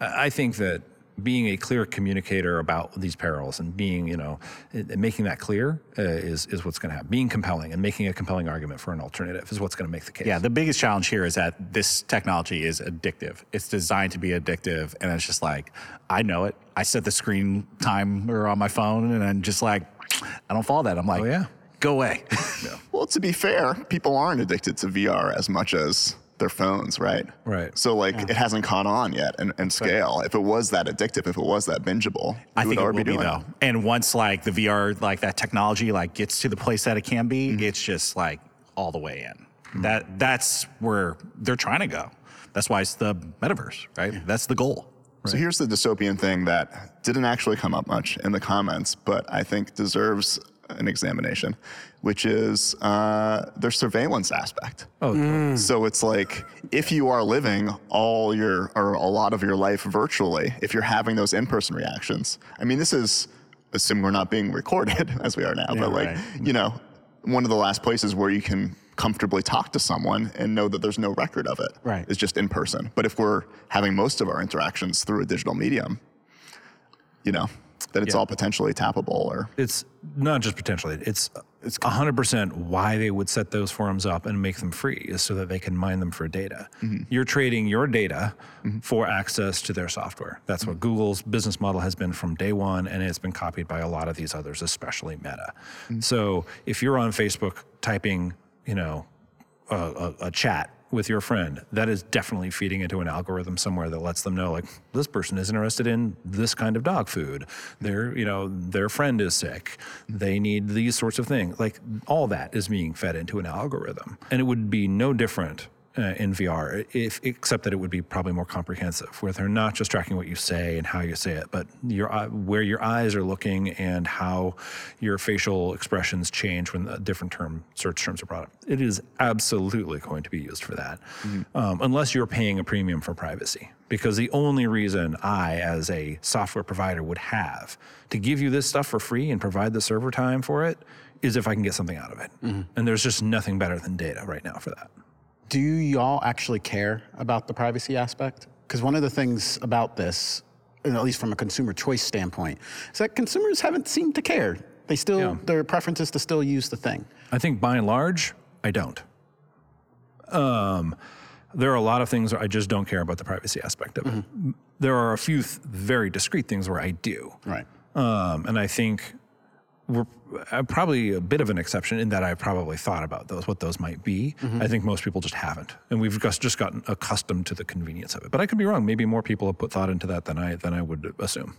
I think that being a clear communicator about these perils and being, you know, and making that clear uh, is is what's going to happen. Being compelling and making a compelling argument for an alternative is what's going to make the case. Yeah, the biggest challenge here is that this technology is addictive. It's designed to be addictive, and it's just like I know it. I set the screen timer on my phone, and I'm just like, I don't follow that. I'm like, Oh, yeah. go away. Well, to be fair, people aren't addicted to VR as much as their phones, right? Right. So like it hasn't caught on yet and, and scale. If it was that addictive, if it was that bingeable, I think would it already will be be doing though. And once like the VR, like that technology, like gets to the place that it can be, Mm-hmm. it's just like all the way in. That that's where they're trying to go. That's why it's the metaverse, right? That's the goal. So here's the dystopian thing that didn't actually come up much in the comments, but I think deserves an examination, which is uh, their surveillance aspect. Oh, So it's like if you are living all your or a lot of your life virtually, if you're having those in-person reactions, I mean, this is assuming we're not being recorded as we are now, but like right. you know, one of the last places where you can comfortably talk to someone and know that there's no record of it Right. is just in person. But if we're having most of our interactions through a digital medium, you know, that it's Yeah. all potentially tappable or it's not just potentially it's it's 100% why they would set those forums up and make them free is so that they can mine them for data. Mm-hmm. You're trading your data mm-hmm. for access to their software. That's what mm-hmm. google's business model has been from day one and it's been copied by a lot of these others especially meta. So if you're on facebook typing you know a, a, a chat with your friend, that is definitely feeding into an algorithm somewhere that lets them know, like, this person is interested in this kind of dog food. Their, you know, their friend is sick. They need these sorts of things. Like, all that is being fed into an algorithm, and it would be no different. Uh, in VR, if except that it would be probably more comprehensive, where they're not just tracking what you say and how you say it, but your where your eyes are looking and how your facial expressions change when the different term search terms are brought up. It is absolutely going to be used for that, um, unless you're paying a premium for privacy. Because the only reason I, as a software provider, would have to give you this stuff for free and provide the server time for it is if I can get something out of it. And there's just nothing better than data right now for that. Do y'all actually care about the privacy aspect? Because one of the things about this, at least from a consumer choice standpoint, is that consumers haven't seemed to care. They still, Yeah. their preference is to still use the thing. I think by and large, I don't. Um, there are a lot of things where I just don't care about the privacy aspect of it. There are a few th- very discrete things where I do. Right. Um, and I think we're uh, probably a bit of an exception in that I've probably thought about those, what those might be. I think most people just haven't. And we've just, just gotten accustomed to the convenience of it. But I could be wrong. Maybe more people have put thought into that than I, than I would assume.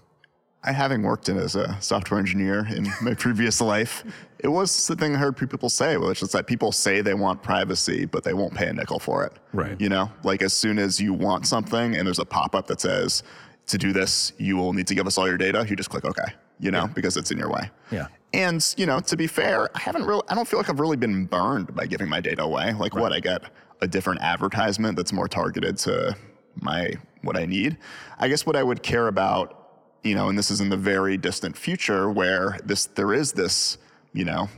I having worked in as a software engineer in my previous life, it was the thing I heard people say, which is that people say they want privacy, but they won't pay a nickel for it. Right. You know, like as soon as you want something and there's a pop up that says, to do this, you will need to give us all your data, you just click OK, you know, because it's in your way. Yeah. And, you know, to be fair, I haven't really, I don't feel like I've really been burned by giving my data away. Like what, I get a different advertisement that's more targeted to my, what I need. I guess what I would care about you know, and this is in the very distant future where this there is this, you know,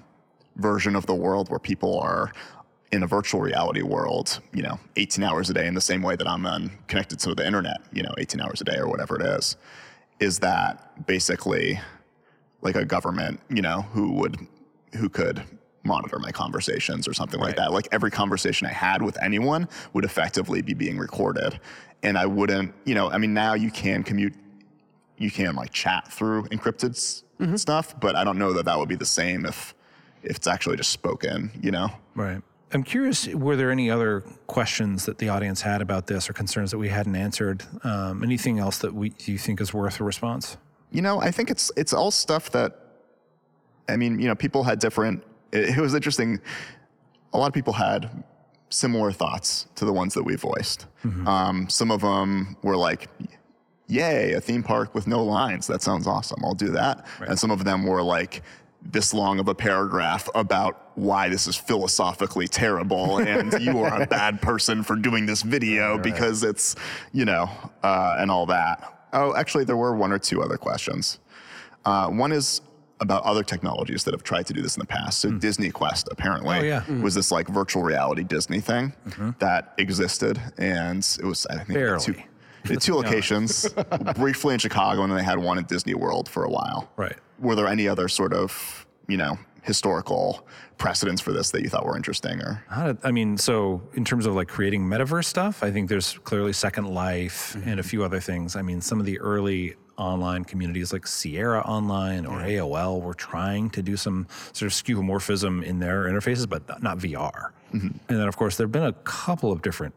version of the world where people are in a virtual reality world, you know, 18 hours a day in the same way that I'm on connected to the internet, you know, 18 hours a day or whatever it is, is that basically like a government, you know, who would who could monitor my conversations or something like that. Like every conversation I had with anyone would effectively be being recorded. And I wouldn't, you know, I mean now you can commute you can like chat through encrypted s- stuff, but I don't know that that would be the same if if it's actually just spoken, you know. Right. I'm curious, were there any other questions that the audience had about this or concerns that we hadn't answered? Um, anything else that we, you think is worth a response? You know, I think it's it's all stuff that I mean, you know, people had different it, it was interesting. A lot of people had similar thoughts to the ones that we voiced. Um, some of them were like, "Yay, a theme park with no lines! That sounds awesome. I'll do that." And some of them were like this long of a paragraph about why this is philosophically terrible and you are a bad person for doing this video because it's, you know, uh, and all that. Oh, actually, there were one or two other questions. Uh, one is about other technologies that have tried to do this in the past. So Disney Quest apparently. Oh, yeah. Mm. was this like virtual reality Disney thing that existed, and it was I think Mm-hmm. Barely. two, two locations, briefly in Chicago, and then they had one at Disney World for a while. Right. Were there any other sort of you know historical precedents for this that you thought were interesting or? How did, I mean, so in terms of like creating metaverse stuff, I think there's clearly Second Life mm-hmm. and a few other things. I mean, some of the early online communities like Sierra Online or AOL were trying to do some sort of skeuomorphism in their interfaces, but not- not VR. Mm-hmm. And then, of course, there have been a couple of different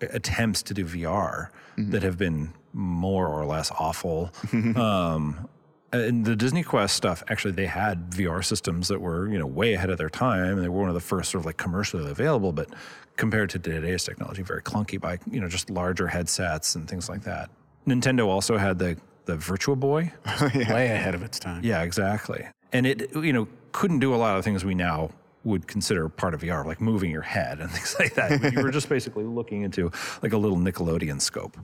attempts to do VR mm-hmm. that have been more or less awful. um, Uh, and the Disney Quest stuff, actually, they had VR systems that were, you know, way ahead of their time, and they were one of the first sort of like commercially available. But compared to today's technology, very clunky by you know just larger headsets and things like that. Nintendo also had the the Virtual Boy. Way ahead of its time. Yeah, exactly. And it, you know, couldn't do a lot of things we now would consider part of VR, like moving your head and things like that. But you were just basically looking into like a little Nickelodeon scope.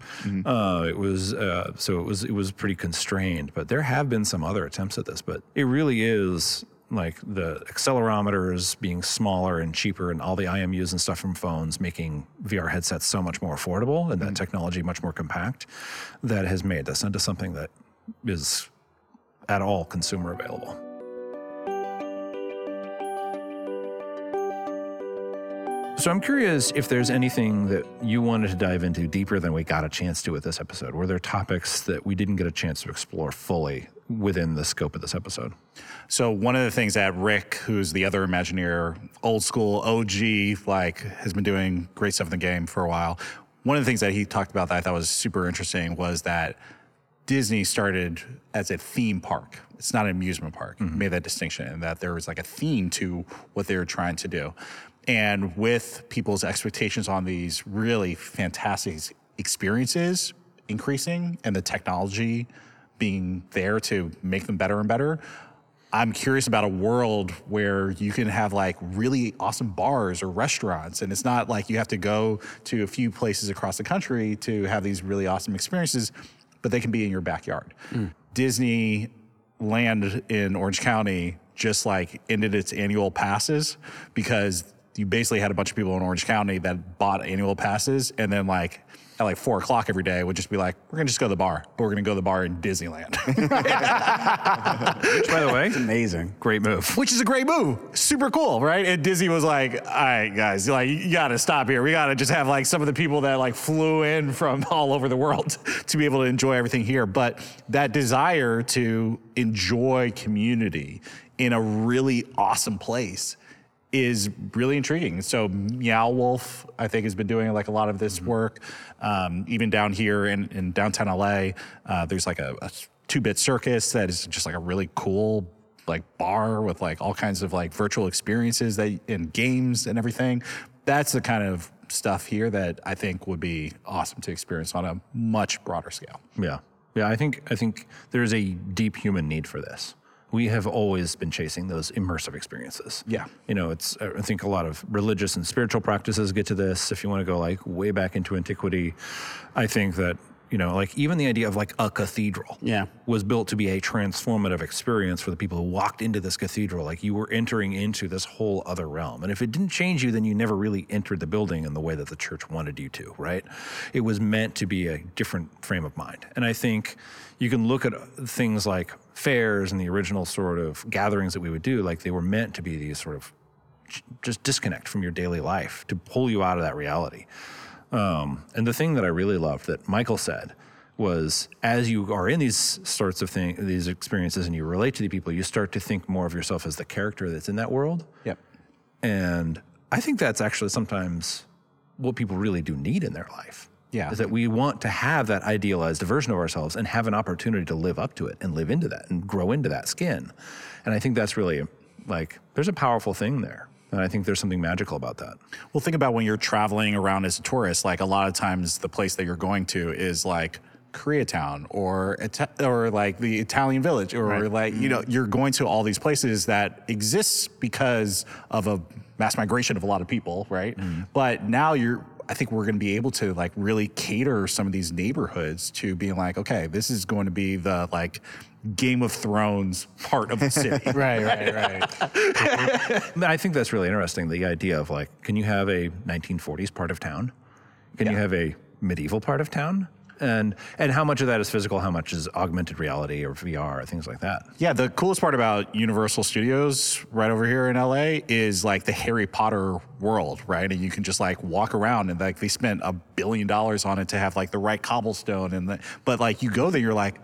Uh, it was uh, so it was it was pretty constrained. But there have been some other attempts at this. But it really is like the accelerometers being smaller and cheaper, and all the IMUs and stuff from phones making VR headsets so much more affordable, and that technology much more compact, that has made this into something that is at all consumer available. So I'm curious if there's anything that you wanted to dive into deeper than we got a chance to with this episode. Were there topics that we didn't get a chance to explore fully within the scope of this episode? So one of the things that Rick, who's the other Imagineer, old school OG, like has been doing great stuff in the game for a while. One of the things that he talked about that I thought was super interesting was that Disney started as a theme park. It's not an amusement park. He Made that distinction and that there was like a theme to what they were trying to do. And with people's expectations on these really fantastic experiences increasing and the technology being there to make them better and better, I'm curious about a world where you can have like really awesome bars or restaurants. And it's not like you have to go to a few places across the country to have these really awesome experiences, but they can be in your backyard. Hmm. Disney Land in Orange County just like ended its annual passes because you basically had a bunch of people in Orange County that bought annual passes and then like at like four o'clock every day would just be like, we're gonna just go to the bar, but we're gonna go to the bar in Disneyland. Which, by the way, Amazing. great move. which is a great move. Super cool, right? And Disney was like, all right, guys, like you gotta stop here. We gotta just have like some of the people that like flew in from all over the world to be able to enjoy everything here. But that desire to enjoy community in a really awesome place is really intriguing. So Meow Wolf, I think, has been doing like a lot of this work. Um, even down here in, in downtown LA, uh, there's like a, a two-bit circus that is just like a really cool like bar with like all kinds of like virtual experiences that and games and everything. That's the kind of stuff here that I think would be awesome to experience on a much broader scale. Yeah. Yeah, I think I think there's a deep human need for this. We have always been chasing those immersive experiences. Yeah. You know, it's I think a lot of religious and spiritual practices get to this. If you want to go like way back into antiquity, I think that you know, like even the idea of like a cathedral Yeah. was built to be a transformative experience for the people who walked into this cathedral. Like you were entering into this whole other realm. And if it didn't change you, then you never really entered the building in the way that the church wanted you to, right? It was meant to be a different frame of mind. And I think you can look at things like fairs and the original sort of gatherings that we would do, like they were meant to be these sort of just disconnect from your daily life to pull you out of that reality. Um, and the thing that I really loved that Michael said was as you are in these sorts of things, these experiences, and you relate to the people, you start to think more of yourself as the character that's in that world. Yep. And I think that's actually sometimes what people really do need in their life. Yeah. Is that we want to have that idealized version of ourselves and have an opportunity to live up to it and live into that and grow into that skin. And I think that's really like, there's a powerful thing there. And I think there's something magical about that. Well, think about when you're traveling around as a tourist. Like a lot of times, the place that you're going to is like Koreatown or or like the Italian Village, or like you know, mm-hmm. you're going to all these places that exists because of a mass migration of a lot of people, right? Mm-hmm. But now you're. I think we're going to be able to like really cater some of these neighborhoods to being like, okay, this is going to be the like Game of Thrones part of the city. Right, right, right. But I think that's really interesting. The idea of like, can you have a 1940s part of town? Can you have a medieval part of town? And and how much of that is physical? How much is augmented reality or VR or things like that? Yeah, the coolest part about Universal Studios right over here in LA is like the Harry Potter world, right? And you can just like walk around and like they spent a billion dollars on it to have like the right cobblestone and the, but like you go there, you're like,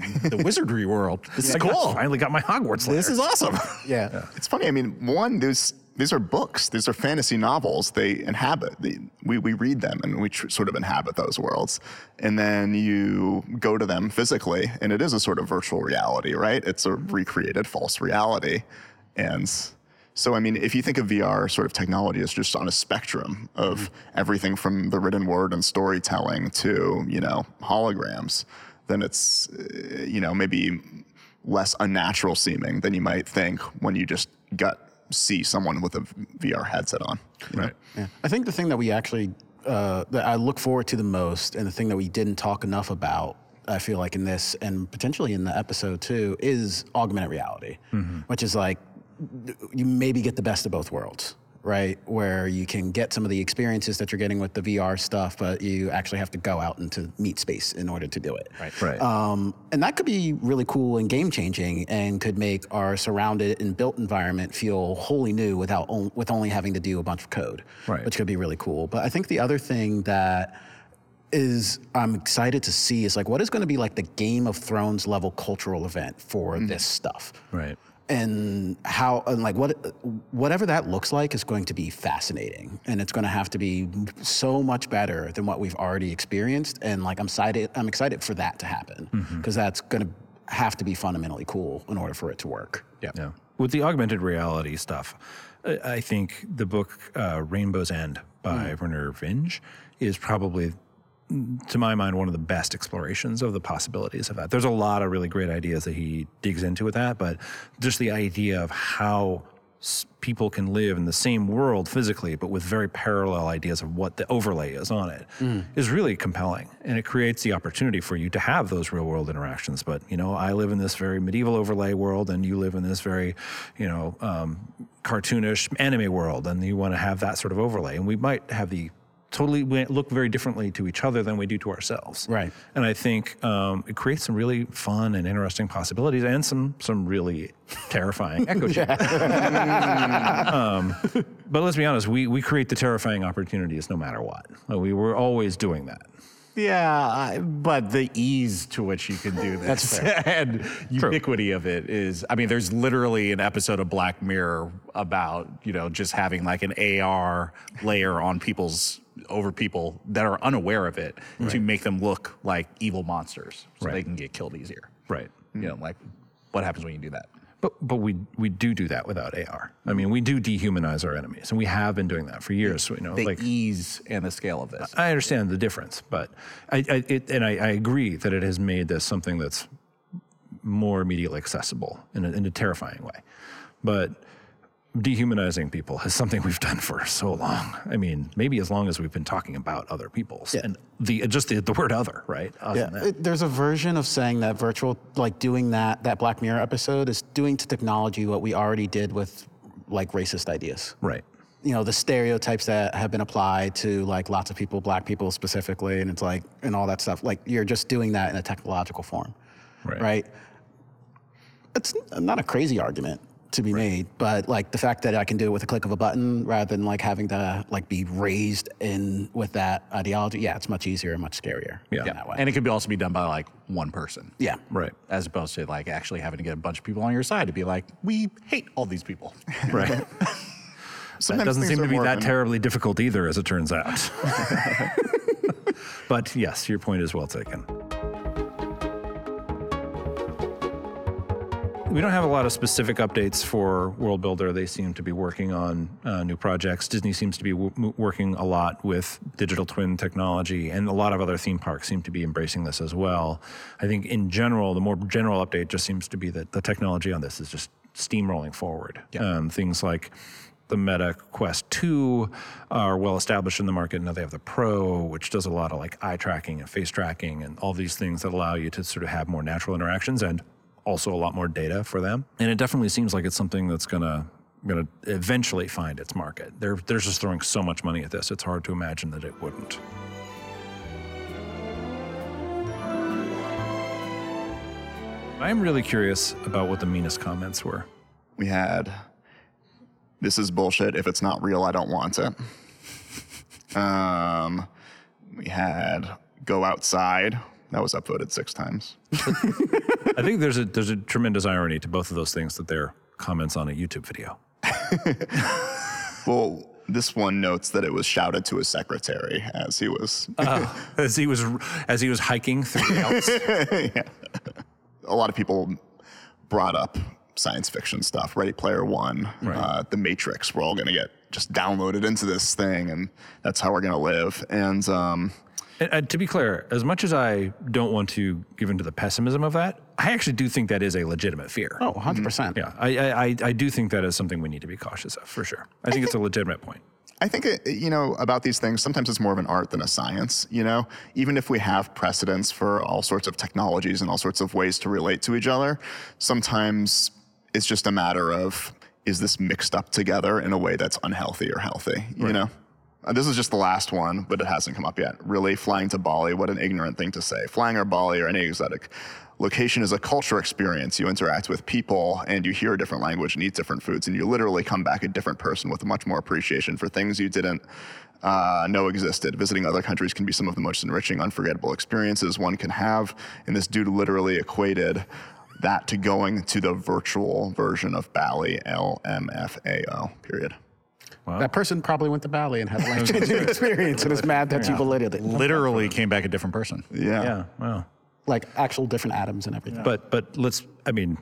I'm in the wizardry world. This is cool. I got- cool. finally got my Hogwarts. This is awesome. Yeah. It's funny. I mean, one, these these are books. These are fantasy novels. They inhabit. The, we we read them and we tr- sort of inhabit those worlds. And then you go to them physically, and it is a sort of virtual reality, right? It's a recreated false reality, and. So, I mean, if you think of VR sort of technology as just on a spectrum of mm-hmm. everything from the written word and storytelling to, you know, holograms, then it's, you know, maybe less unnatural seeming than you might think when you just got see someone with a VR headset on. Right. Yeah. I think the thing that we actually uh, that I look forward to the most, and the thing that we didn't talk enough about, I feel like in this and potentially in the episode too, is augmented reality, which is like you maybe get the best of both worlds. Right, where you can get some of the experiences that you're getting with the VR stuff, but you actually have to go out into meet space in order to do it. Right. Right. Um, and that could be really cool and game changing, and could make our surrounded and built environment feel wholly new without on, with only having to do a bunch of code, Right. which could be really cool. But I think the other thing that is I'm excited to see is like what is going to be like the Game of Thrones level cultural event for this stuff right. And how and like what whatever that looks like is going to be fascinating. And it's going to have to be so much better than what we've already experienced. And like i'm excited i'm excited for that to happen. Because that's going to have to be fundamentally cool in order for it to work. Yeah. Yeah. With the augmented reality stuff, I think the book uh, Rainbow's End by Vernor Vinge is probably, mm, to my mind, one of the best explorations of the possibilities of that. There's a lot of really great ideas that he digs into with that, but just the idea of how people can live in the same world physically, but with very parallel ideas of what the overlay is on it, is really compelling. And it creates the opportunity for you to have those real world interactions. But, you know, I live in this very medieval overlay world, and you live in this very, you know, um, cartoonish anime world, and you want to have that sort of overlay. And we might have the totally we look very differently to each other than we do to ourselves. Right. And I think um, it creates some really fun and interesting possibilities and some some really terrifying echo chambers. um, but let's be honest, we, we create the terrifying opportunities no matter what. Like, We were always doing that. Yeah, I- but the ease to which you can do this and ubiquity of it is, I mean, there's literally an episode of Black Mirror about, you know, just having like an AR layer on people's, over people that are unaware of it to make them look like evil monsters so Right. they can get killed easier. Right. You know, like what happens when you do that? But but we we do do that without AR. I mean, we do dehumanize our enemies, and we have been doing that for years. So, you know, The like ease and the scale of this. I understand the difference, but I, I it, and I, I agree that it has made this something that's more immediately accessible in a, in a terrifying way. But dehumanizing people is something we've done for so long. I mean, maybe as long as we've been talking about other people's and the just the, the word other, right? Us Yeah, it- there's a version of saying that virtual, like doing that that Black Mirror episode is doing to technology what we already did with like racist ideas. right. You know, the stereotypes that have been applied to like lots of people, black people specifically, and it's like and all that stuff. Like you're just doing that in a technological form, Right. right? It's not a crazy argument to be made, but like the fact that I can do it with a click of a button rather than like having to like be raised in with that ideology, yeah, it's much easier and much scarier. Yeah. in that way. And it could be also be done by like one person. yeah, Right. As opposed to like actually having to get a bunch of people on your side to be like, we hate all these people. Right. that Sometimes doesn't seem to be that of terribly difficult either, as it turns out. but yes, your point is well taken. We don't have a lot of specific updates for World Builder. They seem to be working on uh, new projects. Disney seems to be w- working a lot with digital twin technology, and a lot of other theme parks seem to be embracing this as well. I think, in general, the more general update just seems to be that the technology on this is just steamrolling forward. Um, things like the Meta Quest 2 are well established in the market. Now they have the Pro, which does a lot of like eye tracking and face tracking and all these things that allow you to sort of have more natural interactions and also a lot more data for them. And it definitely seems like it's something that's gonna gonna eventually find its market. They're they're just throwing so much money at this. It's hard to imagine that it wouldn't. I'm really curious about what the meanest comments were. We had, this is bullshit. If it's not real, I don't want it. Um, we had, go outside. That was upvoted six times. I think there's a there's a tremendous irony to both of those things that they're comments on a YouTube video. Well, this one notes that it was shouted to his secretary as he was. As he was as he was hiking through the Alps. yeah. a lot of people brought up science fiction stuff. Ready Player One, uh, The Matrix. We're all going to get just downloaded into this thing, and that's how we're going to live. And um, And, uh, to be clear, as much as I don't want to give into the pessimism of that, I actually do think that is a legitimate fear. Oh, 100%. Yeah, I, I, I- I do think that is something we need to be cautious of for sure. I think it's a legitimate point. I think, it, you know, about these things, sometimes it's more of an art than a science, you know? Even if we have precedents for all sorts of technologies and all sorts of ways to relate to each other, sometimes it's just a matter of is this mixed up together in a way that's unhealthy or healthy, you know? Uh, this is just the last one, but it hasn't come up yet. Really, flying to Bali, what an ignorant thing to say. Flying or Bali or any exotic location is a culture experience. You interact with people and you hear a different language and eat different foods, and you literally come back a different person with much more appreciation for things you didn't uh, know existed. Visiting other countries can be some of the most enriching, unforgettable experiences one can have. And this dude literally equated that to going to the virtual version of Bali, LMFAO, period. That person probably went to Bali and had a life changing experience and is mad that you belated it. Literally came back a different person. Yeah. Yeah, well, Like actual different atoms and everything. but but let's. I mean,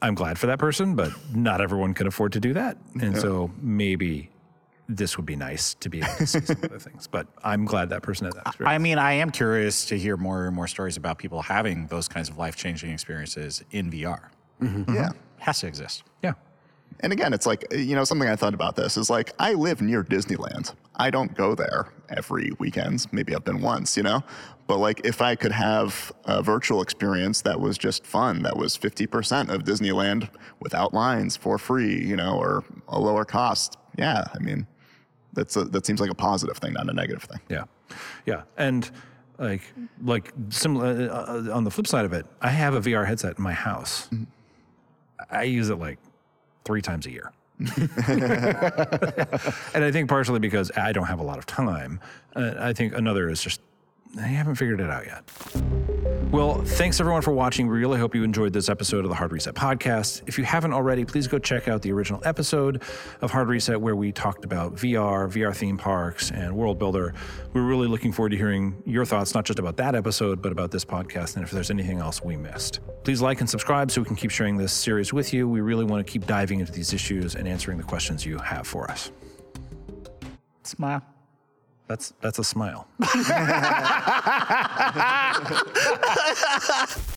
I'm glad for that person, but not everyone can afford to do that, and so maybe this would be nice to be able to see some other things. But I'm glad that person had that experience. I mean, I am curious to hear more and more stories about people having those kinds of life changing experiences in VR. Mm-hmm. Mm-hmm. Yeah. Has to exist. yeah. And again, it's like, uh, you know, something I thought about this is like, I live near Disneyland. I don't go there every weekend. Maybe I've been once, you know? But like, if I could have a virtual experience that was just fun, that was 50% of Disneyland without lines for free, you know, or a lower cost, yeah, I mean, that's a, that seems like a positive thing, not a negative thing. Yeah, yeah, and like like similar uh, uh, uh, on the flip side of it, I have a VR headset in my house. Mm-hmm. I use it like three times a year. and I think partially because I don't have a lot of time. Uh, I think another is just I haven't figured it out yet. Well, thanks everyone for watching. We really hope you enjoyed this episode of the Hard Reset podcast. If you haven't already, please go check out the original episode of Hard Reset where we talked about VR, VR theme parks, and World Builder. We're really looking forward to hearing your thoughts, not just about that episode, but about this podcast and if there's anything else we missed. Please like and subscribe so we can keep sharing this series with you. We really want to keep diving into these issues and answering the questions you have for us. Smile. That's that's a smile.